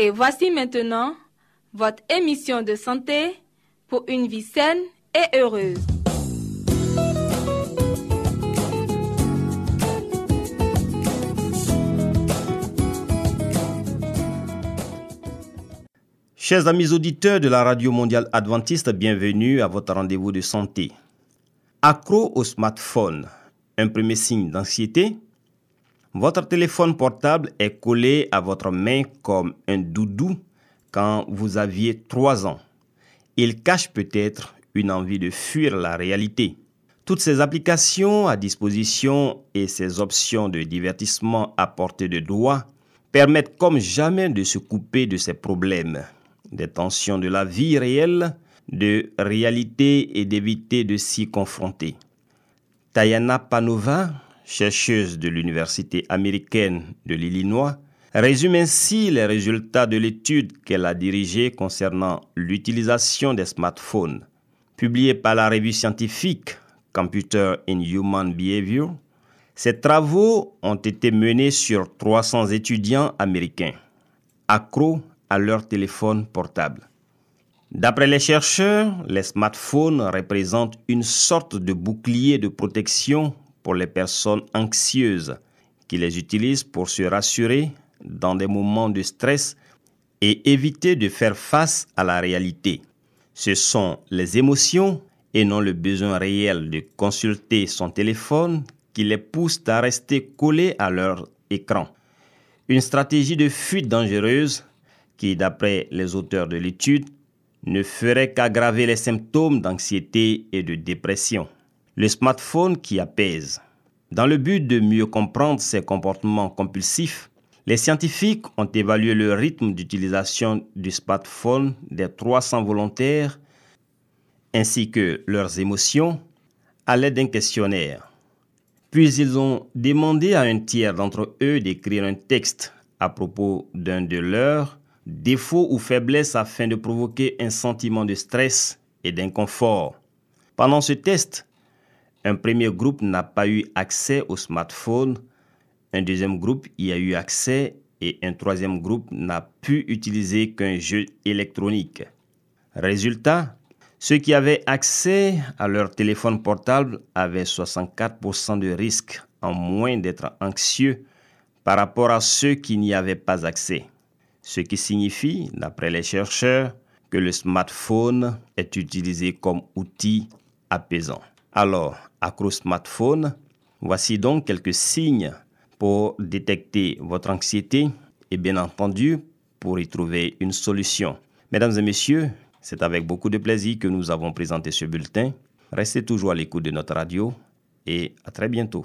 Et voici maintenant votre émission de santé pour une vie saine et heureuse. Chers amis auditeurs de la Radio Mondiale Adventiste, bienvenue à votre rendez-vous de santé. Accro au smartphone, un premier signe d'anxiété Votre téléphone portable est collé à votre main comme un doudou quand vous aviez 3 ans. Il cache peut-être une envie de fuir la réalité. Toutes ces applications à disposition et ces options de divertissement à portée de doigt permettent comme jamais de se couper de ces problèmes, des tensions de la vie réelle, de réalité et d'éviter de s'y confronter. Tayana Panova, chercheuse de l'Université américaine de l'Illinois, résume ainsi les résultats de l'étude qu'elle a dirigée concernant l'utilisation des smartphones. Publiée par la revue scientifique Computer in Human Behavior, ces travaux ont été menés sur 300 étudiants américains, accros à leur téléphone portable. D'après les chercheurs, les smartphones représentent une sorte de bouclier de protection pour les personnes anxieuses qui les utilisent pour se rassurer dans des moments de stress et éviter de faire face à la réalité. Ce sont les émotions et non le besoin réel de consulter son téléphone qui les poussent à rester collés à leur écran. Une stratégie de fuite dangereuse qui, d'après les auteurs de l'étude, ne ferait qu'aggraver les symptômes d'anxiété et de dépression. Le smartphone qui apaise. Dans le but de mieux comprendre ces comportements compulsifs, les scientifiques ont évalué le rythme d'utilisation du smartphone des 300 volontaires ainsi que leurs émotions à l'aide d'un questionnaire. Puis ils ont demandé à un tiers d'entre eux d'écrire un texte à propos d'un de leurs défauts ou faiblesses afin de provoquer un sentiment de stress et d'inconfort. Pendant ce test, un premier groupe n'a pas eu accès au smartphone, un deuxième groupe y a eu accès et un troisième groupe n'a pu utiliser qu'un jeu électronique. Résultat, ceux qui avaient accès à leur téléphone portable avaient 64% de risque en moins d'être anxieux par rapport à ceux qui n'y avaient pas accès. Ce qui signifie, d'après les chercheurs, que le smartphone est utilisé comme outil apaisant. Alors, accro smartphone, voici donc quelques signes pour détecter votre anxiété et bien entendu pour y trouver une solution. Mesdames et messieurs, c'est avec beaucoup de plaisir que nous avons présenté ce bulletin. Restez toujours à l'écoute de notre radio et à très bientôt.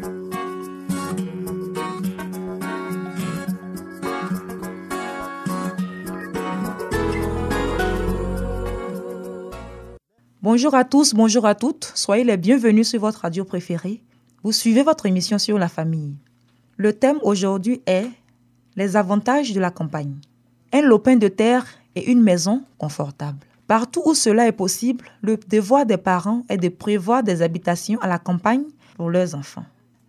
Bonjour à tous, bonjour à toutes. Soyez les bienvenus sur votre radio préférée. Vous suivez votre émission sur la famille. Le thème aujourd'hui est les avantages de la campagne. Un lopin de terre et une maison confortable. Partout où cela est possible, le devoir des parents est de prévoir des habitations à la campagne pour leurs enfants.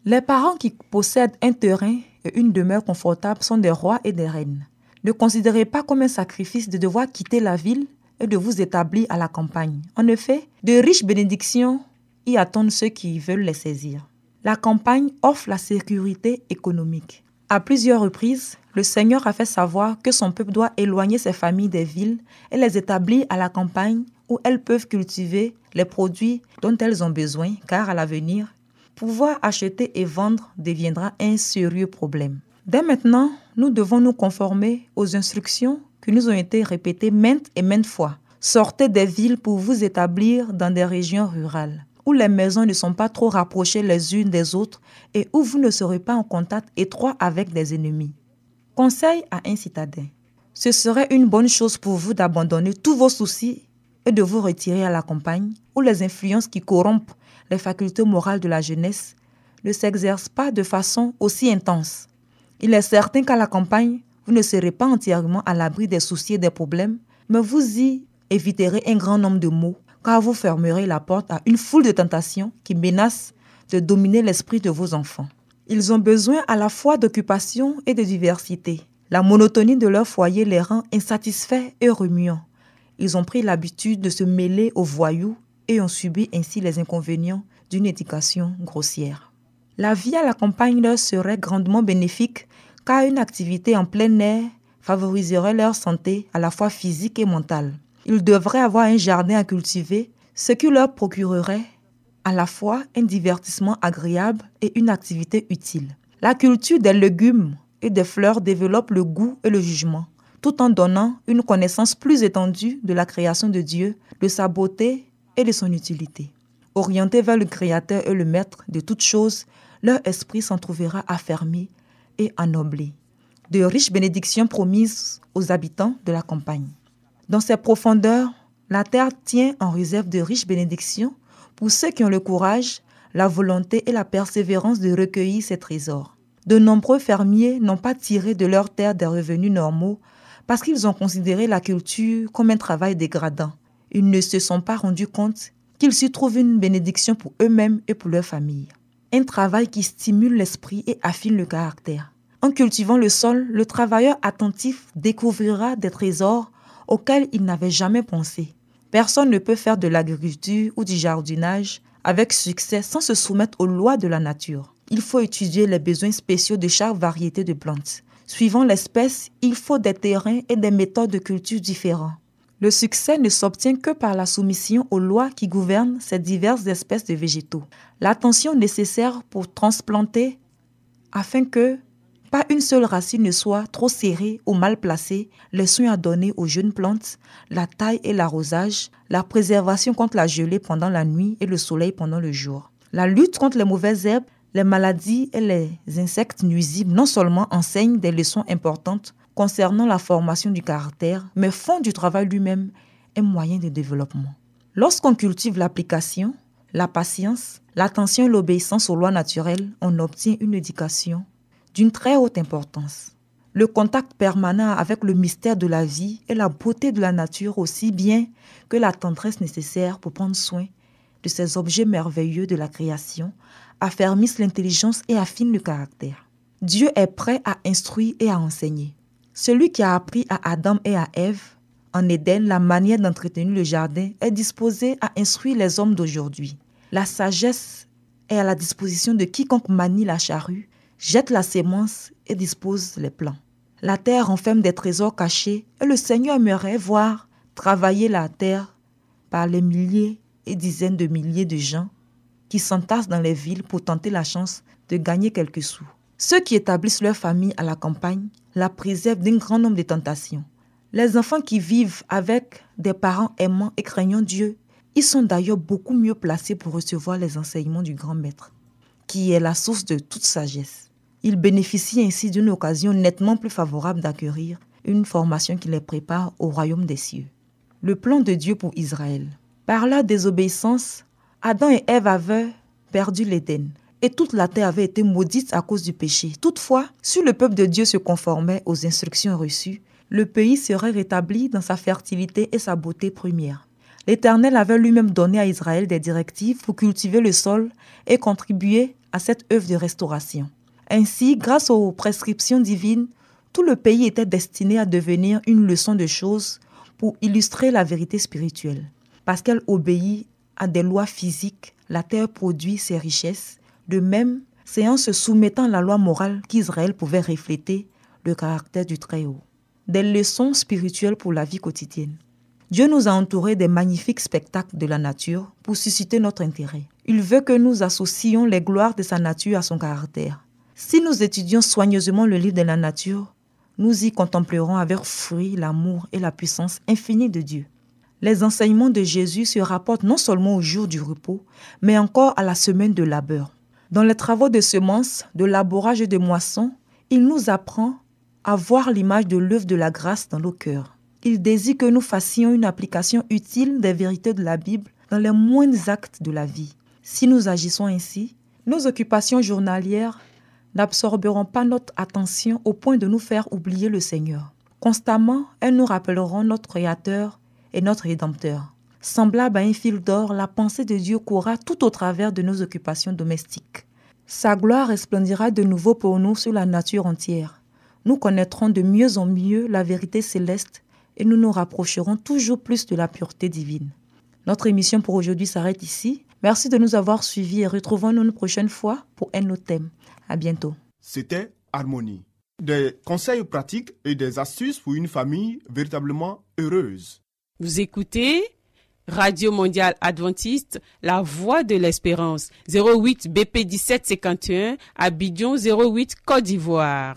Les parents qui possèdent un terrain et une demeure confortable sont des rois et des reines. Ne considérez pas comme un sacrifice de devoir quitter la ville de vous établir à la campagne. En effet, de riches bénédictions y attendent ceux qui veulent les saisir. La campagne offre la sécurité économique. À plusieurs reprises, le Seigneur a fait savoir que son peuple doit éloigner ses familles des villes et les établir à la campagne où elles peuvent cultiver les produits dont elles ont besoin, car à l'avenir, pouvoir acheter et vendre deviendra un sérieux problème. Dès maintenant, nous devons nous conformer aux instructions qui nous ont été répétées maintes et maintes fois. Sortez des villes pour vous établir dans des régions rurales où les maisons ne sont pas trop rapprochées les unes des autres et où vous ne serez pas en contact étroit avec des ennemis. Conseil à un citadin. Ce serait une bonne chose pour vous d'abandonner tous vos soucis et de vous retirer à la campagne où les influences qui corrompent les facultés morales de la jeunesse ne s'exercent pas de façon aussi intense. Il est certain qu'à la campagne, vous ne serez pas entièrement à l'abri des soucis et des problèmes, mais vous y éviterez un grand nombre de maux car vous fermerez la porte à une foule de tentations qui menacent de dominer l'esprit de vos enfants. Ils ont besoin à la fois d'occupation et de diversité. La monotonie de leur foyer les rend insatisfaits et remuants. Ils ont pris l'habitude de se mêler aux voyous et ont subi ainsi les inconvénients d'une éducation grossière. La vie à la campagne leur serait grandement bénéfique car une activité en plein air favoriserait leur santé à la fois physique et mentale. Ils devraient avoir un jardin à cultiver, ce qui leur procurerait à la fois un divertissement agréable et une activité utile. La culture des légumes et des fleurs développe le goût et le jugement, tout en donnant une connaissance plus étendue de la création de Dieu, de sa beauté et de son utilité. Orientés vers le Créateur et le Maître de toutes choses, leur esprit s'en trouvera affermi et ennoblé. De riches bénédictions promises aux habitants de la campagne. Dans ses profondeurs, la terre tient en réserve de riches bénédictions pour ceux qui ont le courage, la volonté et la persévérance de recueillir ces trésors. De nombreux fermiers n'ont pas tiré de leur terre des revenus normaux parce qu'ils ont considéré la culture comme un travail dégradant. Ils ne se sont pas rendus compte qu'ils s'y trouvent une bénédiction pour eux-mêmes et pour leur famille. Un travail qui stimule l'esprit et affine le caractère. En cultivant le sol, le travailleur attentif découvrira des trésors auquel il n'avait jamais pensé. Personne ne peut faire de l'agriculture ou du jardinage avec succès sans se soumettre aux lois de la nature. Il faut étudier les besoins spéciaux de chaque variété de plantes. Suivant l'espèce, il faut des terrains et des méthodes de culture différents. Le succès ne s'obtient que par la soumission aux lois qui gouvernent ces diverses espèces de végétaux. L'attention nécessaire pour transplanter afin que pas une seule racine ne soit trop serrée ou mal placée, les soins à donner aux jeunes plantes, la taille et l'arrosage, la préservation contre la gelée pendant la nuit et le soleil pendant le jour. La lutte contre les mauvaises herbes, les maladies et les insectes nuisibles non seulement enseignent des leçons importantes concernant la formation du caractère, mais font du travail lui-même un moyen de développement. Lorsqu'on cultive l'application, la patience, l'attention et l'obéissance aux lois naturelles, on obtient une éducation d'une très haute importance. Le contact permanent avec le mystère de la vie et la beauté de la nature aussi bien que la tendresse nécessaire pour prendre soin de ces objets merveilleux de la création affermissent l'intelligence et affinent le caractère. Dieu est prêt à instruire et à enseigner. Celui qui a appris à Adam et à Ève en Éden la manière d'entretenir le jardin est disposé à instruire les hommes d'aujourd'hui. La sagesse est à la disposition de quiconque manie la charrue jette la sémence et dispose les plants. La terre renferme des trésors cachés et le Seigneur aimerait voir travailler la terre par les milliers et dizaines de milliers de gens qui s'entassent dans les villes pour tenter la chance de gagner quelques sous. Ceux qui établissent leur famille à la campagne la préservent d'un grand nombre de tentations. Les enfants qui vivent avec des parents aimants et craignant Dieu, ils sont d'ailleurs beaucoup mieux placés pour recevoir les enseignements du grand maître, qui est la source de toute sagesse. Ils bénéficient ainsi d'une occasion nettement plus favorable d'acquérir une formation qui les prépare au royaume des cieux. Le plan de Dieu pour Israël. Par leur désobéissance, Adam et Ève avaient perdu l'Éden. et toute la terre avait été maudite à cause du péché. Toutefois, si le peuple de Dieu se conformait aux instructions reçues, le pays serait rétabli dans sa fertilité et sa beauté première. L'Éternel avait lui-même donné à Israël des directives pour cultiver le sol et contribuer à cette œuvre de restauration. Ainsi, grâce aux prescriptions divines, tout le pays était destiné à devenir une leçon de choses pour illustrer la vérité spirituelle. Parce qu'elle obéit à des lois physiques, la terre produit ses richesses. De même, c'est en se soumettant à la loi morale qu'Israël pouvait refléter le caractère du Très-Haut. Des leçons spirituelles pour la vie quotidienne. Dieu nous a entourés des magnifiques spectacles de la nature pour susciter notre intérêt. Il veut que nous associons les gloires de sa nature à son caractère. Si nous étudions soigneusement le livre de la nature, nous y contemplerons avec fruit l'amour et la puissance infinie de Dieu. Les enseignements de Jésus se rapportent non seulement au jour du repos, mais encore à la semaine de labeur. Dans les travaux de semences, de labourage et de moisson, il nous apprend à voir l'image de l'œuvre de la grâce dans nos cœurs il désire que nous fassions une application utile des vérités de la Bible dans les moindres actes de la vie. Si nous agissons ainsi, nos occupations journalières n'absorberont pas notre attention au point de nous faire oublier le Seigneur. Constamment, elles nous rappelleront notre Créateur et notre Rédempteur. Semblable à un fil d'or, la pensée de Dieu courra tout au travers de nos occupations domestiques. Sa gloire resplendira de nouveau pour nous sur la nature entière. Nous connaîtrons de mieux en mieux la vérité céleste et nous nous rapprocherons toujours plus de la pureté divine. Notre émission pour aujourd'hui s'arrête ici. Merci de nous avoir suivis et retrouvons-nous une prochaine fois pour un autre thème. À bientôt. C'était Harmonie. Des conseils pratiques et des astuces pour une famille véritablement heureuse. Vous écoutez Radio Mondiale Adventiste, La Voix de l'Espérance, 08 BP 1751, Abidjan 08 Côte d'Ivoire.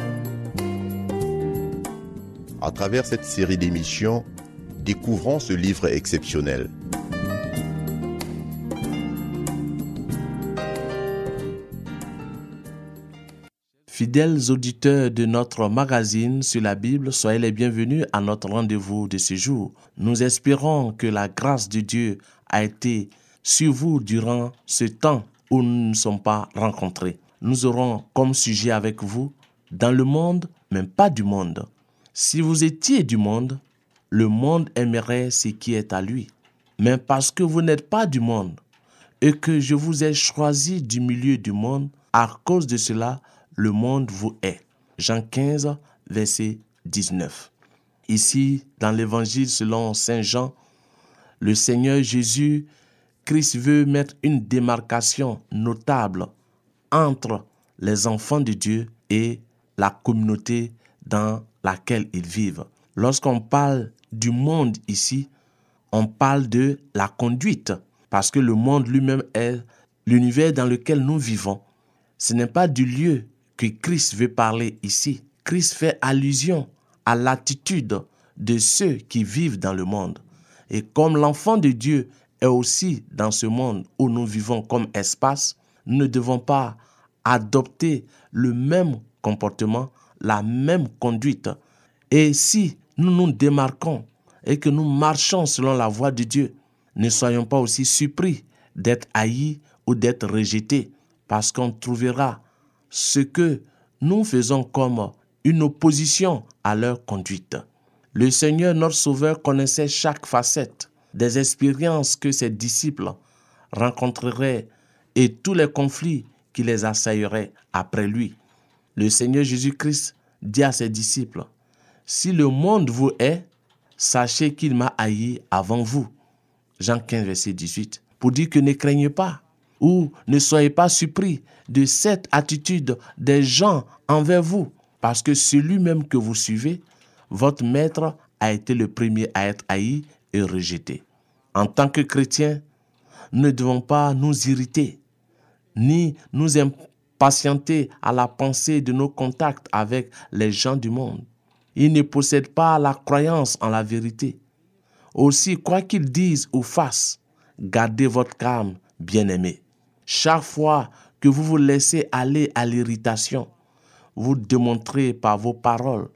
À travers cette série d'émissions, découvrons ce livre exceptionnel. Fidèles auditeurs de notre magazine sur la Bible, soyez les bienvenus à notre rendez-vous de ce jour. Nous espérons que la grâce de Dieu a été sur vous durant ce temps où nous ne sommes pas rencontrés. Nous aurons comme sujet avec vous dans le monde, mais pas du monde. Si vous étiez du monde, le monde aimerait ce qui est à lui. Mais parce que vous n'êtes pas du monde et que je vous ai choisi du milieu du monde, à cause de cela, le monde vous est. Jean 15, verset 19. Ici, dans l'évangile selon Saint Jean, le Seigneur Jésus, Christ veut mettre une démarcation notable entre les enfants de Dieu et la communauté dans laquelle ils vivent. Lorsqu'on parle du monde ici, on parle de la conduite, parce que le monde lui-même est l'univers dans lequel nous vivons. Ce n'est pas du lieu que Christ veut parler ici. Christ fait allusion à l'attitude de ceux qui vivent dans le monde. Et comme l'enfant de Dieu est aussi dans ce monde où nous vivons comme espace, nous ne devons pas adopter le même comportement la même conduite. Et si nous nous démarquons et que nous marchons selon la voie de Dieu, ne soyons pas aussi surpris d'être haïs ou d'être rejetés, parce qu'on trouvera ce que nous faisons comme une opposition à leur conduite. Le Seigneur, notre Sauveur, connaissait chaque facette des expériences que ses disciples rencontreraient et tous les conflits qui les assailleraient après lui le Seigneur Jésus-Christ dit à ses disciples, Si le monde vous est, sachez qu'il m'a haï avant vous. Jean 15, verset 18. Pour dire que ne craignez pas ou ne soyez pas surpris de cette attitude des gens envers vous, parce que celui même que vous suivez, votre maître a été le premier à être haï et rejeté. En tant que chrétiens, nous ne devons pas nous irriter, ni nous impatienter à la pensée de nos contacts avec les gens du monde. Ils ne possèdent pas la croyance en la vérité. Aussi, quoi qu'ils disent ou fassent, gardez votre calme, bien-aimés. Chaque fois que vous vous laissez aller à l'irritation, vous démontrez par vos paroles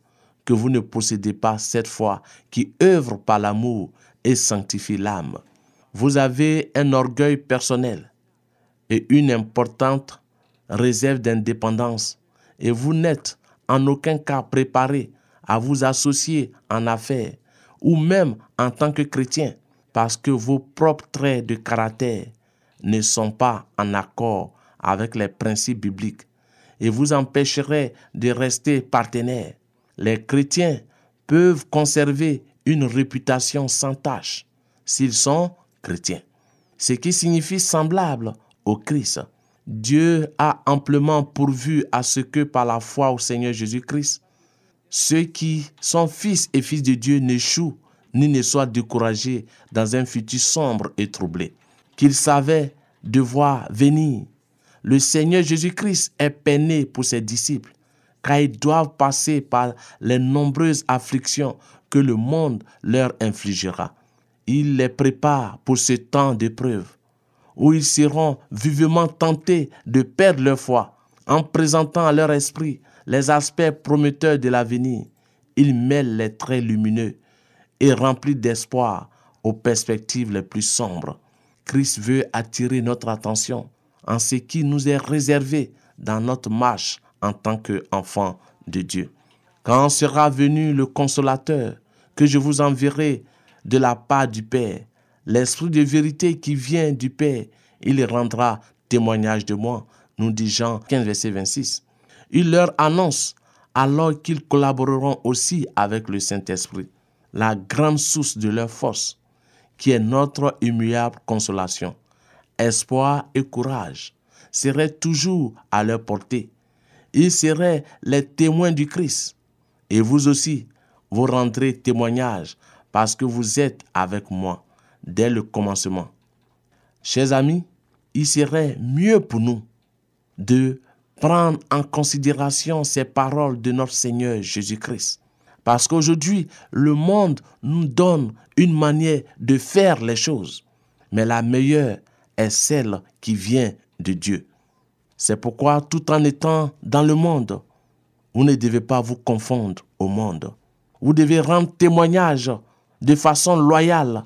que vous ne possédez pas cette foi qui œuvre par l'amour et sanctifie l'âme. Vous avez un orgueil personnel et une importante réserve d'indépendance et vous n'êtes en aucun cas préparé à vous associer en affaires ou même en tant que chrétien parce que vos propres traits de caractère ne sont pas en accord avec les principes bibliques et vous empêcherez de rester partenaires. Les chrétiens peuvent conserver une réputation sans tâche s'ils sont chrétiens, ce qui signifie semblable au Christ. Dieu a amplement pourvu à ce que par la foi au Seigneur Jésus-Christ, ceux qui sont fils et fils de Dieu n'échouent ni ne soient découragés dans un futur sombre et troublé, qu'ils savaient devoir venir. Le Seigneur Jésus-Christ est peiné pour ses disciples, car ils doivent passer par les nombreuses afflictions que le monde leur infligera. Il les prépare pour ce temps d'épreuve, où ils seront vivement tentés de perdre leur foi, en présentant à leur esprit les aspects prometteurs de l'avenir. Il mêle les traits lumineux et remplis d'espoir aux perspectives les plus sombres. Christ veut attirer notre attention en ce qui nous est réservé dans notre marche en tant qu'enfants de Dieu. Quand sera venu le consolateur que je vous enverrai de la part du Père, l'Esprit de vérité qui vient du Père, il rendra témoignage de moi, nous dit Jean 15, verset 26. Il leur annonce alors qu'ils collaboreront aussi avec le Saint-Esprit, la grande source de leur force, qui est notre immuable consolation espoir et courage seraient toujours à leur portée. Ils seraient les témoins du Christ. Et vous aussi, vous rendrez témoignage parce que vous êtes avec moi dès le commencement. Chers amis, il serait mieux pour nous de prendre en considération ces paroles de notre Seigneur Jésus-Christ. Parce qu'aujourd'hui, le monde nous donne une manière de faire les choses. Mais la meilleure est celle qui vient de Dieu. C'est pourquoi tout en étant dans le monde, vous ne devez pas vous confondre au monde. Vous devez rendre témoignage de façon loyale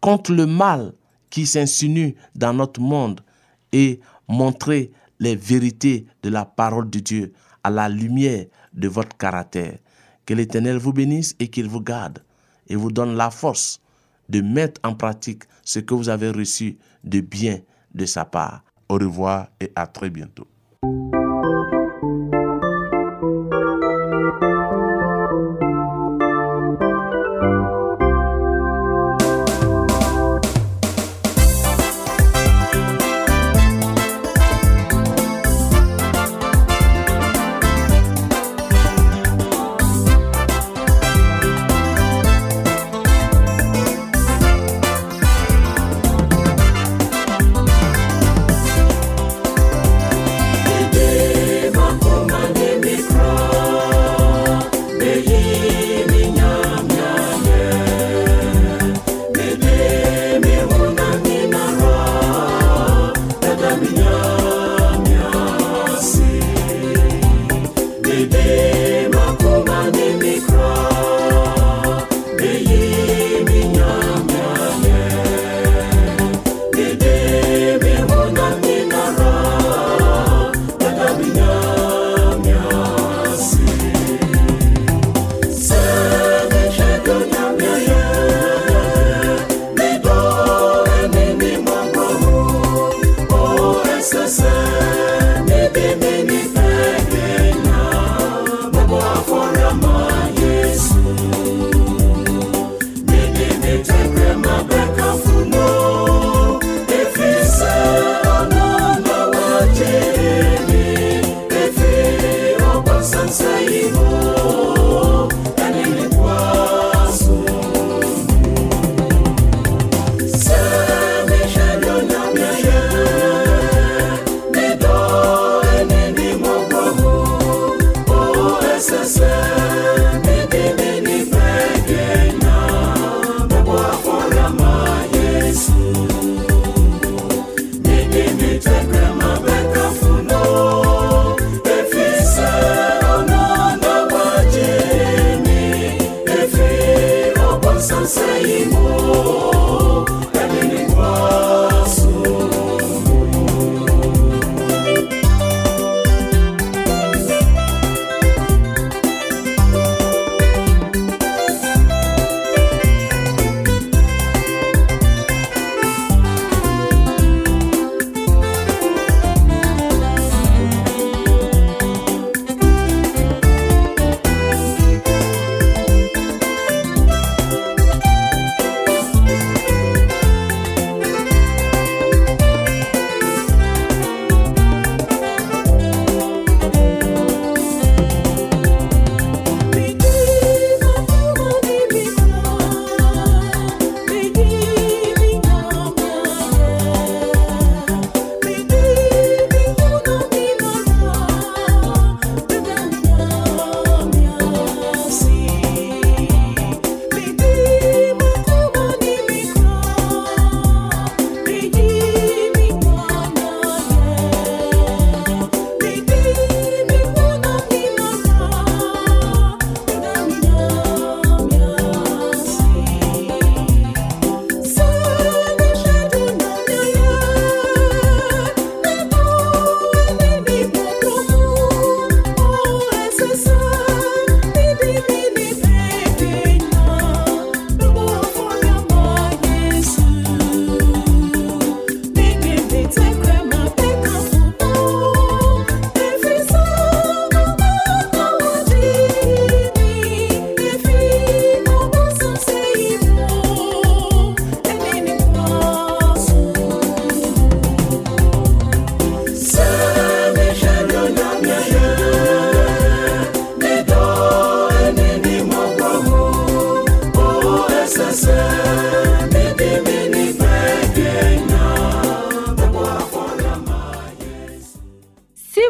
contre le mal qui s'insinue dans notre monde et montrer les vérités de la parole de Dieu à la lumière de votre caractère. Que l'Éternel vous bénisse et qu'il vous garde et vous donne la force de mettre en pratique ce que vous avez reçu de bien de sa part. Au revoir et à très bientôt.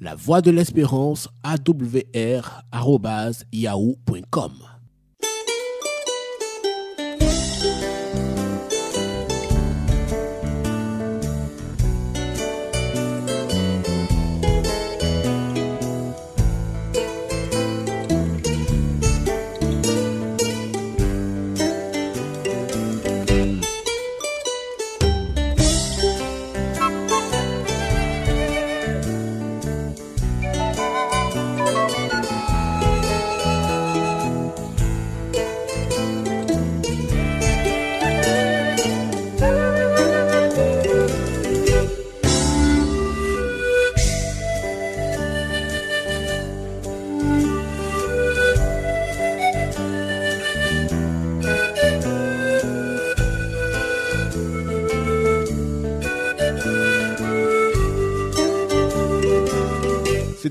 la voix de l'espérance awr.yahoo.com.